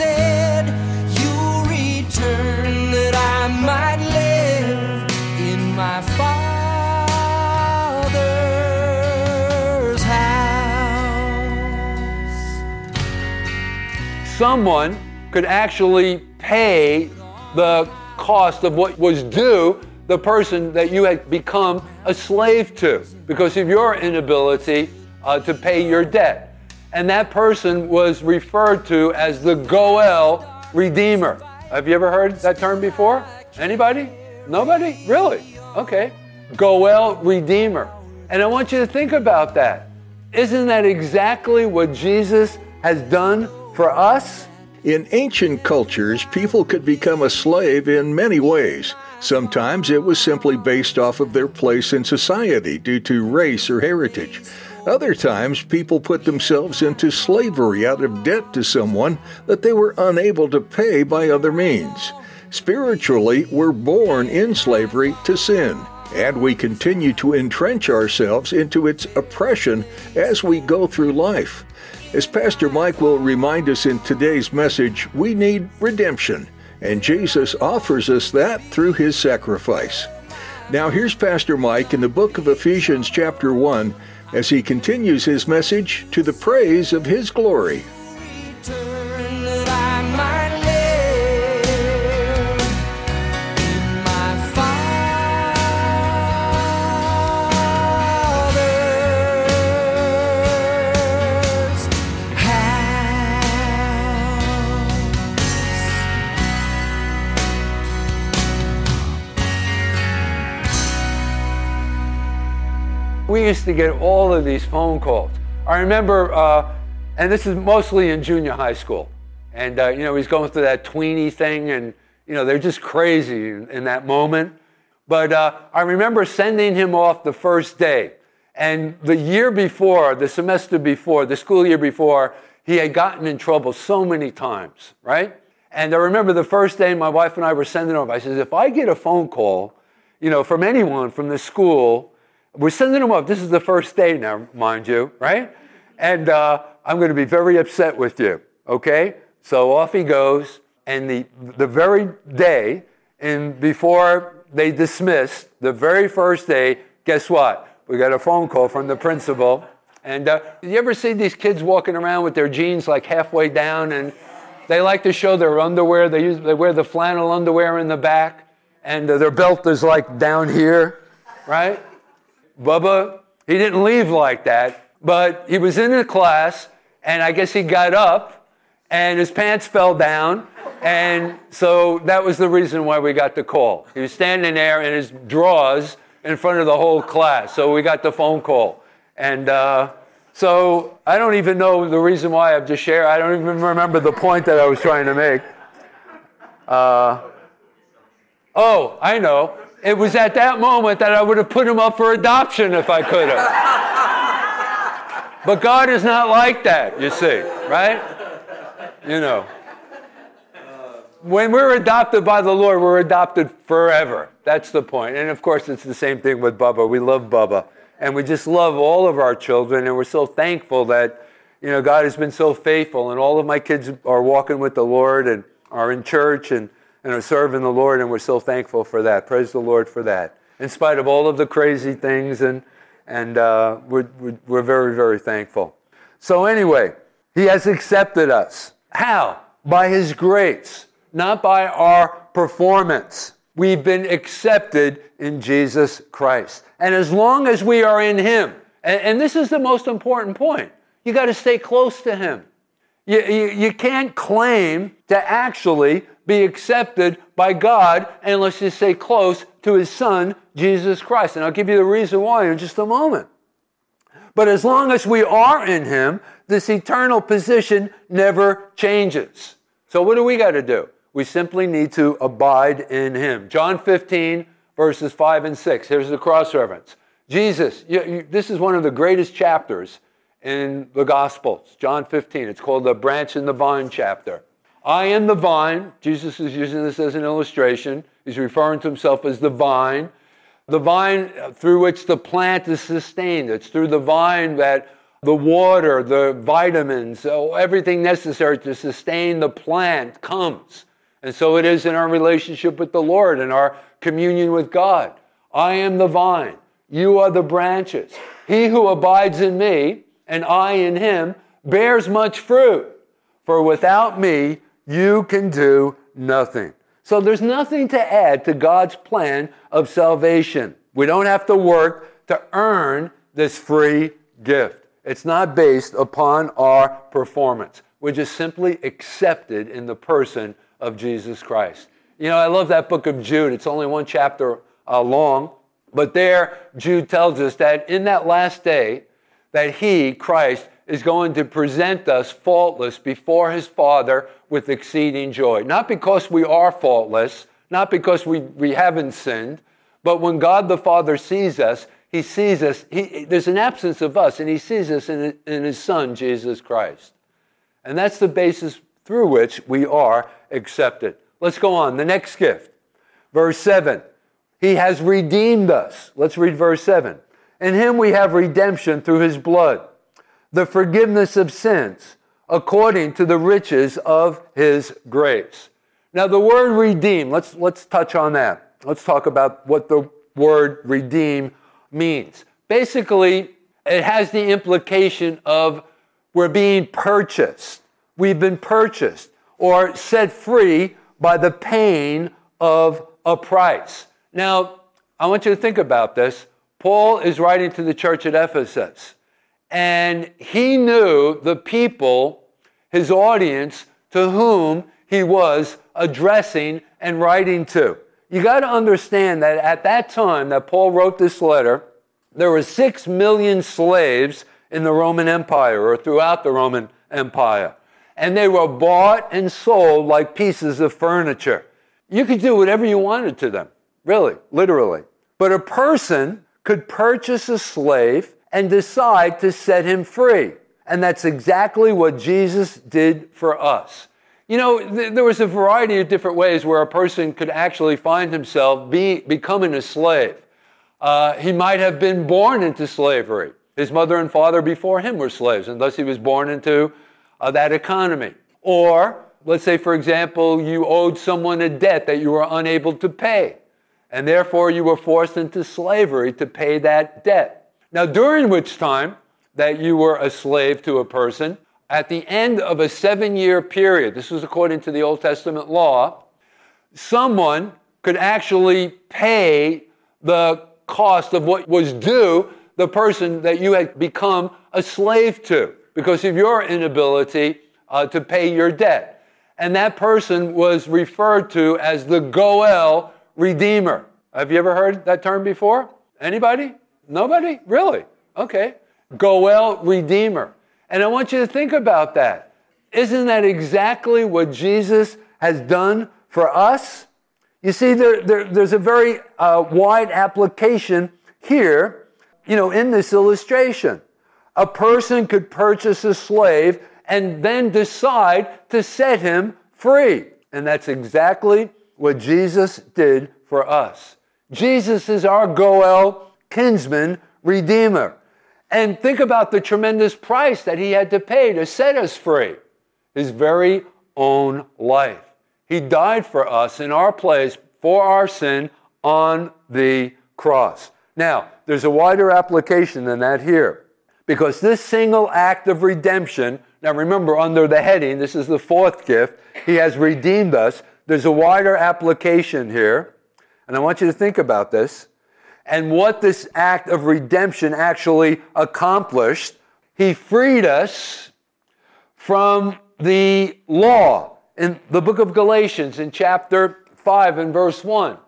said. You'll return that I might live in my Father's house. someone could actually pay the cost of what was due the person that you had become a slave to because of your inability uh, to pay your debt. And that person was referred to as the Goel Redeemer. Have you ever heard that term before? Anybody? Nobody? Really? Okay. Goel Redeemer. And I want you to think about that. Isn't that exactly what Jesus has done for us? In ancient cultures, people could become a slave in many ways. Sometimes it was simply based off of their place in society due to race or heritage. Other times, people put themselves into slavery out of debt to someone that they were unable to pay by other means. Spiritually, we're born in slavery to sin, and we continue to entrench ourselves into its oppression as we go through life. As Pastor Mike will remind us in today's message, we need redemption, and Jesus offers us that through his sacrifice. Now, here's Pastor Mike in the book of Ephesians, chapter 1, as he continues his message to the praise of his glory. We used to get all of these phone calls. I remember, uh, and this is mostly in junior high school, and uh, you know he's going through that tweeny thing, and you know they're just crazy in, in that moment. But uh, I remember sending him off the first day, and the year before, the semester before, the school year before, he had gotten in trouble so many times, right? And I remember the first day my wife and I were sending him off. I said, if I get a phone call, you know, from anyone from the school we're sending him off. This is the first day now, mind you, right? And uh, I'm going to be very upset with you, okay? So off he goes. And the, the very day, and before they dismissed, the very first day, guess what? We got a phone call from the principal. And uh, you ever see these kids walking around with their jeans like halfway down and they like to show their underwear? They, use, they wear the flannel underwear in the back and uh, their belt is like down here, right? Bubba, he didn't leave like that, but he was in the class, and I guess he got up, and his pants fell down, and so that was the reason why we got the call. He was standing there in his drawers in front of the whole class, so we got the phone call. And uh, so I don't even know the reason why I've just shared. I don't even remember the point that I was trying to make. Uh, oh, I know. It was at that moment that I would have put him up for adoption if I could have. but God is not like that, you see, right? You know. When we're adopted by the Lord, we're adopted forever. That's the point. And of course, it's the same thing with Bubba. We love Bubba. And we just love all of our children. And we're so thankful that, you know, God has been so faithful. And all of my kids are walking with the Lord and are in church and and are serving the Lord, and we're so thankful for that. Praise the Lord for that. In spite of all of the crazy things, and and uh, we're, we're very very thankful. So anyway, He has accepted us. How? By His grace, not by our performance. We've been accepted in Jesus Christ, and as long as we are in Him, and, and this is the most important point, you got to stay close to Him. You, you, you can't claim to actually be accepted by God unless you stay close to His Son, Jesus Christ. And I'll give you the reason why in just a moment. But as long as we are in Him, this eternal position never changes. So, what do we got to do? We simply need to abide in Him. John 15, verses 5 and 6. Here's the cross reference. Jesus, you, you, this is one of the greatest chapters in the Gospels, John 15. It's called the branch and the vine chapter. I am the vine. Jesus is using this as an illustration. He's referring to himself as the vine. The vine through which the plant is sustained. It's through the vine that the water, the vitamins, so everything necessary to sustain the plant comes. And so it is in our relationship with the Lord and our communion with God. I am the vine. You are the branches. He who abides in me and I in him bears much fruit. For without me, you can do nothing. So there's nothing to add to God's plan of salvation. We don't have to work to earn this free gift. It's not based upon our performance. We're just simply accepted in the person of Jesus Christ. You know, I love that book of Jude. It's only one chapter uh, long, but there Jude tells us that in that last day, that he, Christ, is going to present us faultless before his Father with exceeding joy. Not because we are faultless, not because we, we haven't sinned, but when God the Father sees us, he sees us, he, there's an absence of us, and he sees us in, in his Son, Jesus Christ. And that's the basis through which we are accepted. Let's go on. The next gift, verse 7. He has redeemed us. Let's read verse 7. In him we have redemption through his blood, the forgiveness of sins, according to the riches of his grace. Now, the word redeem, let's, let's touch on that. Let's talk about what the word redeem means. Basically, it has the implication of we're being purchased. We've been purchased or set free by the pain of a price. Now, I want you to think about this. Paul is writing to the church at Ephesus, and he knew the people, his audience, to whom he was addressing and writing to. You got to understand that at that time that Paul wrote this letter, there were six million slaves in the Roman Empire or throughout the Roman Empire. And they were bought and sold like pieces of furniture. You could do whatever you wanted to them, really, literally. But a person could purchase a slave and decide to set him free. And that's exactly what Jesus did for us. You know, th- there was a variety of different ways where a person could actually find himself be, becoming a slave. Uh, he might have been born into slavery. His mother and father before him were slaves, and thus he was born into uh, that economy. Or, let's say, for example, you owed someone a debt that you were unable to pay, and therefore you were forced into slavery to pay that debt. Now, during which time that you were a slave to a person, at the end of a seven year period, this was according to the Old Testament law, someone could actually pay the cost of what was due the person that you had become a slave to because of your inability uh, to pay your debt. And that person was referred to as the Goel Redeemer. Have you ever heard that term before? Anybody? Nobody? Really? Okay. Goel Redeemer. And I want you to think about that. Isn't that exactly what Jesus has done for us? You see, there, there, there's a very uh, wide application here, you know, in this illustration. A person could purchase a slave and then decide to set him free. And that's exactly what Jesus did for us. Jesus is our Goel kinsman redeemer. And think about the tremendous price that he had to pay to set us free his very own life. He died for us in our place for our sin on the cross. Now, there's a wider application than that here because this single act of redemption, now remember, under the heading, this is the fourth gift, he has redeemed us. There's a wider application here, and I want you to think about this and what this act of redemption actually accomplished. He freed us from the law. In the book of Galatians, in chapter 5 and verse 1,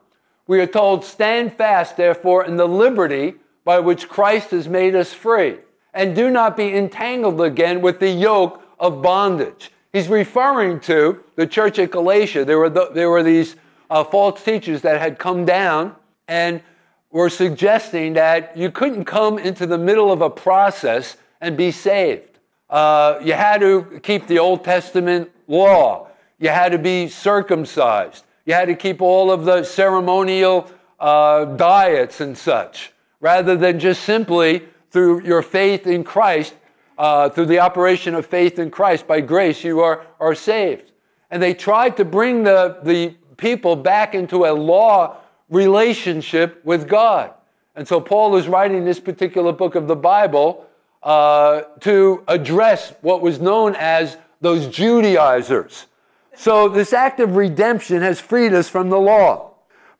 we are told, Stand fast, therefore, in the liberty by which Christ has made us free, and do not be entangled again with the yoke of bondage. He's referring to the church at Galatia. There were, the, there were these uh, false teachers that had come down and were suggesting that you couldn't come into the middle of a process and be saved. Uh, you had to keep the Old Testament law. You had to be circumcised. You had to keep all of the ceremonial uh, diets and such, rather than just simply through your faith in Christ, uh, through the operation of faith in Christ, by grace, you are, are saved. And they tried to bring the, the people back into a law relationship with God. And so Paul is writing this particular book of the Bible uh, to address what was known as those Judaizers. So this act of redemption has freed us from the law.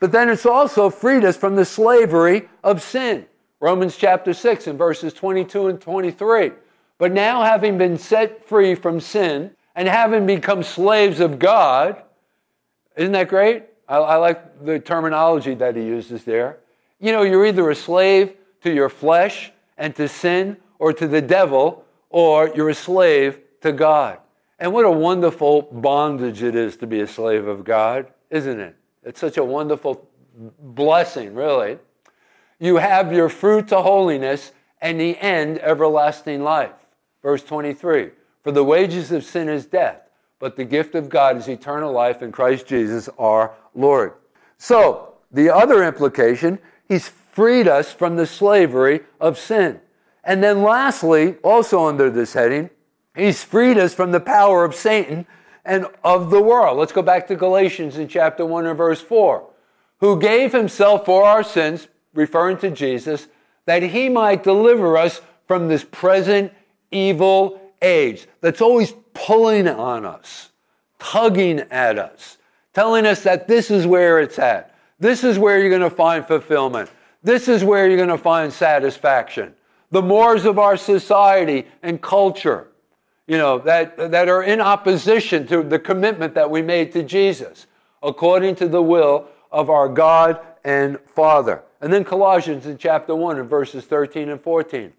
But then it's also freed us from the slavery of sin. Romans chapter 6 and verses 22 and 23. But now, having been set free from sin and having become slaves of God, isn't that great? I, I like the terminology that he uses there. You know, you're either a slave to your flesh and to sin or to the devil, or you're a slave to God. And what a wonderful bondage it is to be a slave of God, isn't it? It's such a wonderful blessing, really you have your fruit to holiness and the end everlasting life. Verse 23 For the wages of sin is death, but the gift of God is eternal life in Christ Jesus our Lord. So, the other implication, he's freed us from the slavery of sin. And then, lastly, also under this heading, he's freed us from the power of Satan and of the world. Let's go back to Galatians in chapter 1 and verse 4. Who gave himself for our sins, referring to Jesus, that he might deliver us from this present evil age that's always pulling on us, tugging at us, telling us that this is where it's at. This is where you're going to find fulfillment. This is where you're going to find satisfaction. The mores of our society and culture, you know, that, that are in opposition to the commitment that we made to Jesus, according to the will of our God and Father. And then Colossians in chapter 1 and verses 13 and 14.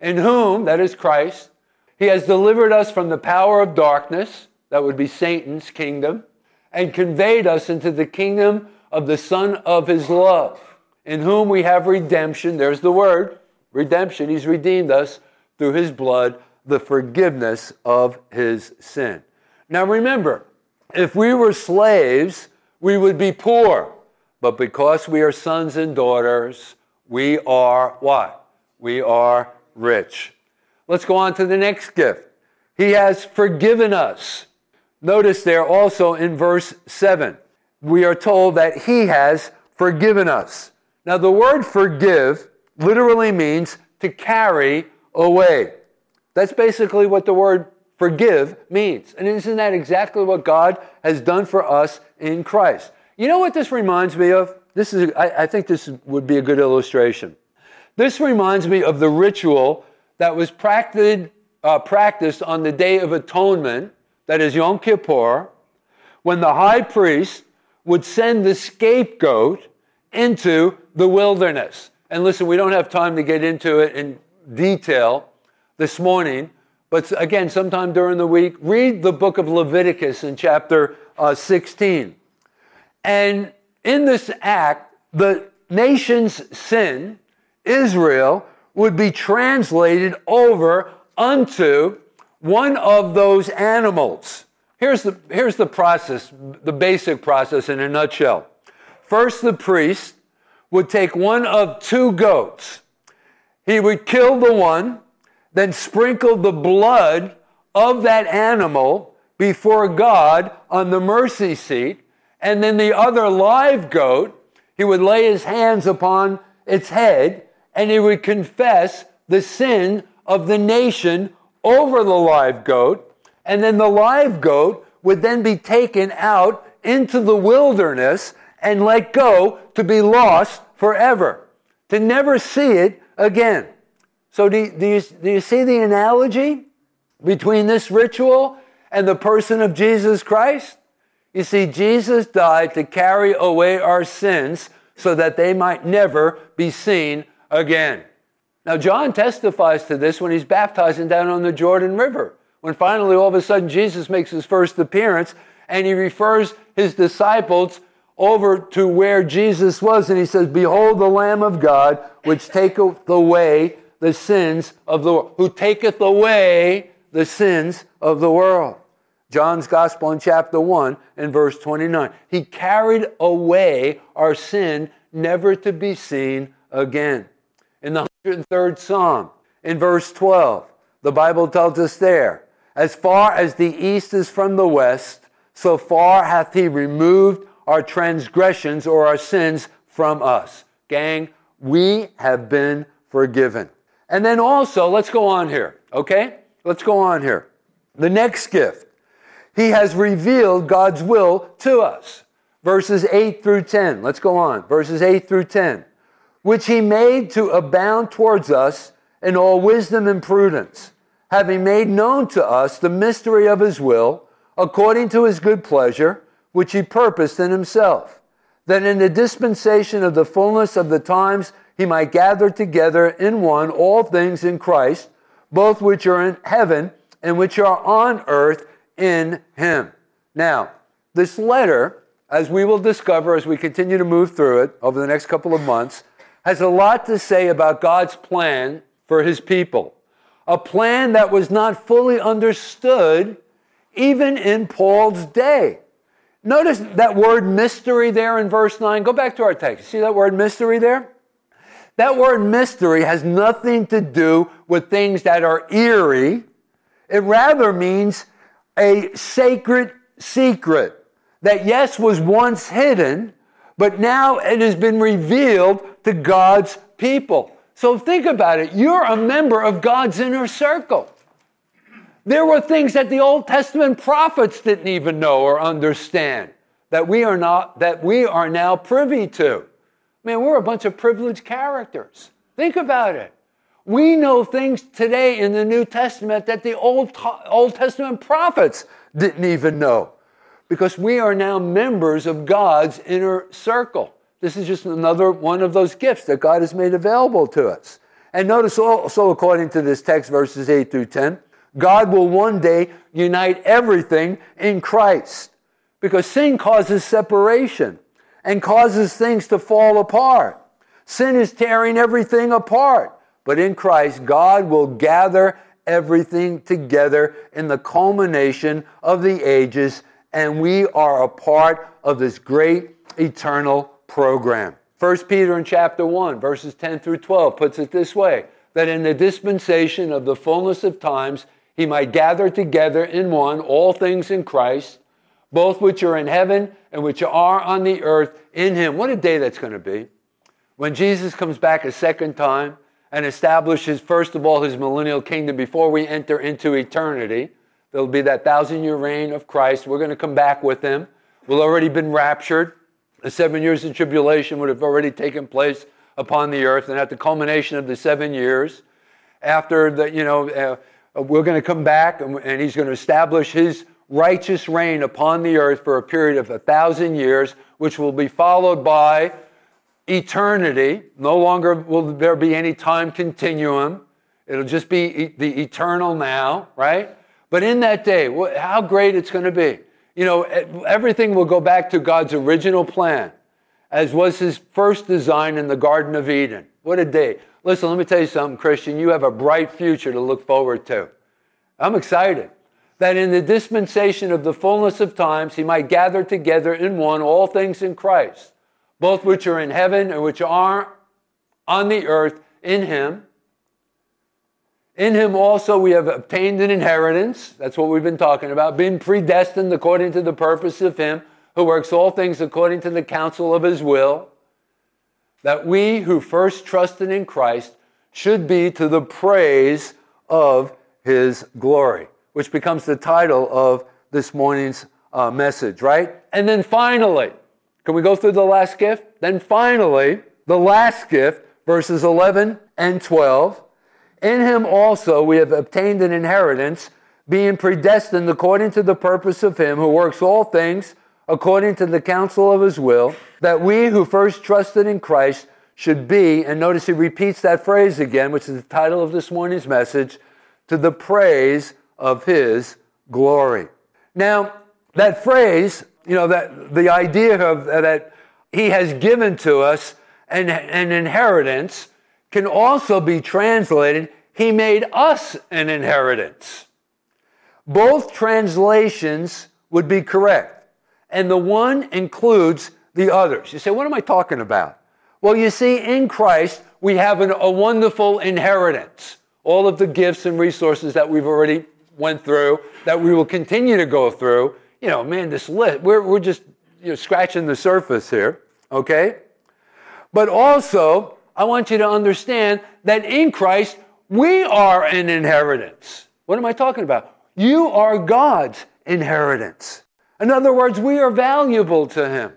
In whom, that is Christ, he has delivered us from the power of darkness, that would be Satan's kingdom, and conveyed us into the kingdom of the Son of his love, in whom we have redemption. There's the word redemption. He's redeemed us through his blood, the forgiveness of his sin. Now remember, if we were slaves, we would be poor. But because we are sons and daughters, we are what? We are rich. Let's go on to the next gift. He has forgiven us. Notice there also in verse 7, we are told that He has forgiven us. Now, the word forgive literally means to carry away. That's basically what the word forgive means. And isn't that exactly what God has done for us in Christ? You know what this reminds me of? This is, I, I think this would be a good illustration. This reminds me of the ritual that was practiced, uh, practiced on the Day of Atonement, that is Yom Kippur, when the high priest would send the scapegoat into the wilderness. And listen, we don't have time to get into it in detail this morning, but again, sometime during the week, read the book of Leviticus in chapter uh, 16. And in this act, the nation's sin, Israel, would be translated over unto one of those animals. Here's the, here's the process, the basic process in a nutshell. First, the priest would take one of two goats. He would kill the one, then sprinkle the blood of that animal before God on the mercy seat, and then the other live goat, he would lay his hands upon its head and he would confess the sin of the nation over the live goat. And then the live goat would then be taken out into the wilderness and let go to be lost forever, to never see it again. So, do, do, you, do you see the analogy between this ritual and the person of Jesus Christ? You see, Jesus died to carry away our sins so that they might never be seen again. Now, John testifies to this when he's baptizing down on the Jordan River. When finally, all of a sudden, Jesus makes his first appearance and he refers his disciples over to where Jesus was and he says, Behold the Lamb of God, which taketh away the sins of the world, who taketh away the sins of the world. John's Gospel in chapter 1 and verse 29. He carried away our sin, never to be seen again. In the 103rd Psalm, in verse 12, the Bible tells us there, As far as the east is from the west, so far hath he removed our transgressions or our sins from us. Gang, we have been forgiven. And then also, let's go on here, okay? Let's go on here. The next gift, he has revealed God's will to us. Verses 8 through 10. Let's go on. Verses 8 through 10. Which he made to abound towards us in all wisdom and prudence, having made known to us the mystery of his will, according to his good pleasure, which he purposed in himself, that in the dispensation of the fullness of the times he might gather together in one all things in Christ, both which are in heaven and which are on earth in him. Now, this letter, as we will discover as we continue to move through it over the next couple of months, has a lot to say about God's plan for his people. A plan that was not fully understood even in Paul's day. Notice that word mystery there in verse 9. Go back to our text. See that word mystery there? That word mystery has nothing to do with things that are eerie. It rather means a sacred secret that, yes, was once hidden, but now it has been revealed to God's people. So think about it. You're a member of God's inner circle. There were things that the Old Testament prophets didn't even know or understand that we are not that we are now privy to. Man, we're a bunch of privileged characters. Think about it. We know things today in the New Testament that the Old, Old Testament prophets didn't even know because we are now members of God's inner circle. This is just another one of those gifts that God has made available to us. And notice also, according to this text, verses 8 through 10, God will one day unite everything in Christ because sin causes separation and causes things to fall apart. Sin is tearing everything apart. But in Christ, God will gather everything together in the culmination of the ages, and we are a part of this great eternal program. 1 Peter in chapter 1, verses 10 through 12 puts it this way that in the dispensation of the fullness of times, he might gather together in one all things in Christ, both which are in heaven and which are on the earth in him. What a day that's going to be. When Jesus comes back a second time and establishes, first of all, his millennial kingdom before we enter into eternity, there'll be that thousand year reign of Christ. We're going to come back with him. We'll already been raptured. The seven years of tribulation would have already taken place upon the earth. And at the culmination of the seven years, after the, you know, uh, we're going to come back and, and he's going to establish his righteous reign upon the earth for a period of a thousand years, which will be followed by eternity. No longer will there be any time continuum. It'll just be the eternal now, right? But in that day, how great it's going to be. You know, everything will go back to God's original plan, as was his first design in the Garden of Eden. What a day. Listen, let me tell you something, Christian. You have a bright future to look forward to. I'm excited that in the dispensation of the fullness of times he might gather together in one all things in Christ, both which are in heaven and which are on the earth in him. In him also we have obtained an inheritance. That's what we've been talking about. Being predestined according to the purpose of him who works all things according to the counsel of his will. That we who first trusted in Christ should be to the praise of his glory, which becomes the title of this morning's uh, message, right? And then finally, can we go through the last gift? Then finally, the last gift, verses 11 and 12. In him also we have obtained an inheritance, being predestined according to the purpose of him who works all things according to the counsel of his will, that we who first trusted in Christ should be, and notice he repeats that phrase again, which is the title of this morning's message, to the praise of his glory. Now, that phrase, you know, that the idea of that he has given to us an, an inheritance can also be translated, he made us an inheritance. Both translations would be correct, and the one includes the others. You say, what am I talking about? Well, you see, in Christ, we have an, a wonderful inheritance. All of the gifts and resources that we've already went through, that we will continue to go through. You know, man, this list, we're, we're just you know, scratching the surface here, okay? But also, I want you to understand that in Christ, we are an inheritance. What am I talking about? You are God's inheritance. In other words, we are valuable to Him.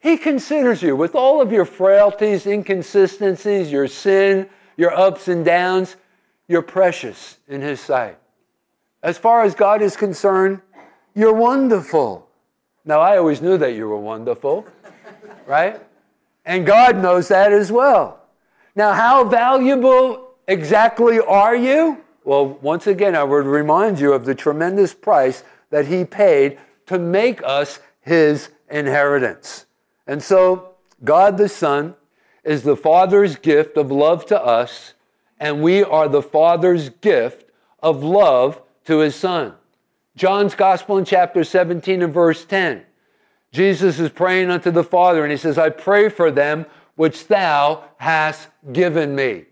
He considers you with all of your frailties, inconsistencies, your sin, your ups and downs. You're precious in His sight. As far as God is concerned, you're wonderful. Now, I always knew that you were wonderful, right? And God knows that as well. Now, how valuable exactly are you? Well, once again, I would remind you of the tremendous price that He paid to make us His inheritance. And so, God the Son is the Father's gift of love to us, and we are the Father's gift of love to His Son. John's Gospel in chapter 17 and verse 10. Jesus is praying unto the Father, and he says, I pray for them which thou hast given me.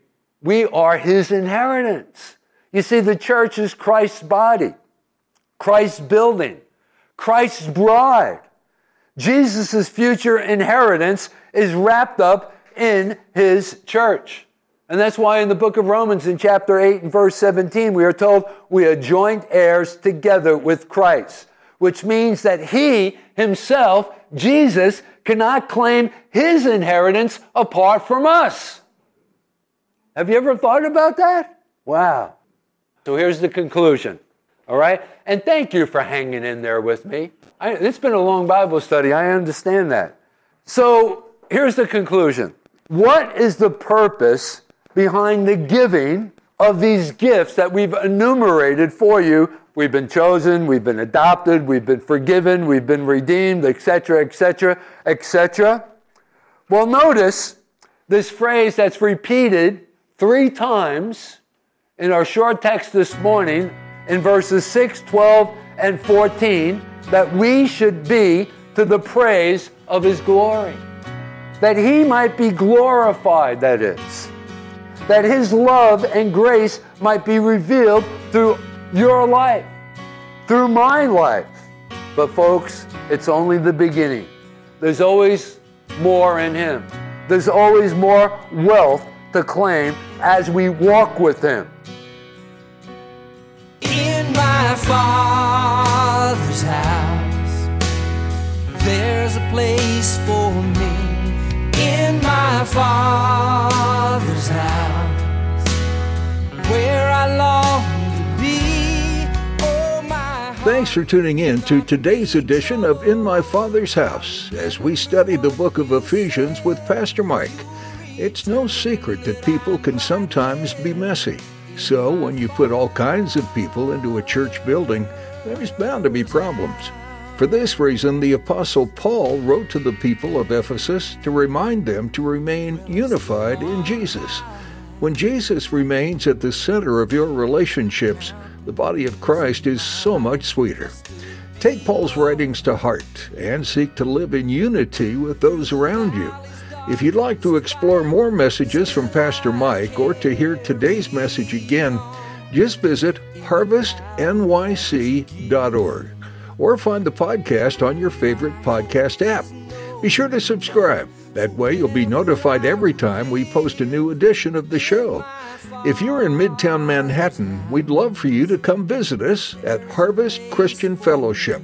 We are his inheritance. You see, the church is Christ's body, Christ's building, Christ's bride. Jesus' future inheritance is wrapped up in his church. And that's why in the book of Romans, in chapter 8 and verse 17, we are told we are joint heirs together with Christ, which means that he himself, Jesus, cannot claim his inheritance apart from us. Have you ever thought about that? Wow. So here's the conclusion. All right? And thank you for hanging in there with me. I, it's been a long Bible study. I understand that. So here's the conclusion. What is the purpose behind the giving of these gifts that we've enumerated for you? We've been chosen, we've been adopted, we've been forgiven, we've been redeemed, etc., etc., etc. Well, notice this phrase that's repeated three times in our short text this morning in verses 6, 12, and 14 that we should be to the praise of his glory. That he might be glorified, that is. That his love and grace might be revealed through your life, through my life. But, folks, it's only the beginning. There's always more in him, there's always more wealth to claim as we walk with him. In my father's house, there's a place for me. In my father's house, where I long Thanks for tuning in to today's edition of In My Father's House as we study the book of Ephesians with Pastor Mike. It's no secret that people can sometimes be messy. So, when you put all kinds of people into a church building, there's bound to be problems. For this reason, the Apostle Paul wrote to the people of Ephesus to remind them to remain unified in Jesus. When Jesus remains at the center of your relationships, the body of Christ is so much sweeter. Take Paul's writings to heart and seek to live in unity with those around you. If you'd like to explore more messages from Pastor Mike or to hear today's message again, just visit harvestnyc.org or find the podcast on your favorite podcast app. Be sure to subscribe. That way you'll be notified every time we post a new edition of the show. If you're in Midtown Manhattan, we'd love for you to come visit us at Harvest Christian Fellowship.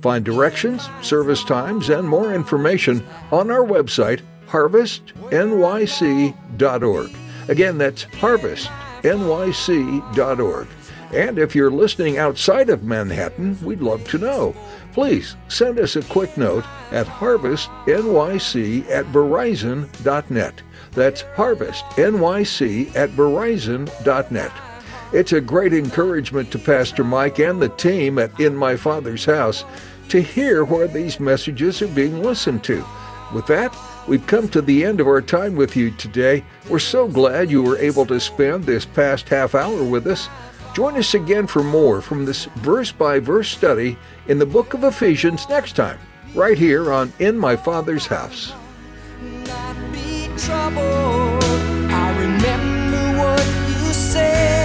Find directions, service times, and more information on our website, harvestnyc.org. Again, that's harvestnyc.org. And if you're listening outside of Manhattan, we'd love to know. Please send us a quick note at harvestnyc at verizon.net. That's harvestnyc at verizon.net. It's a great encouragement to Pastor Mike and the team at In My Father's House to hear where these messages are being listened to. With that, we've come to the end of our time with you today. We're so glad you were able to spend this past half hour with us. Join us again for more from this verse by verse study in the book of Ephesians next time, right here on In My Father's House. I remember what you said.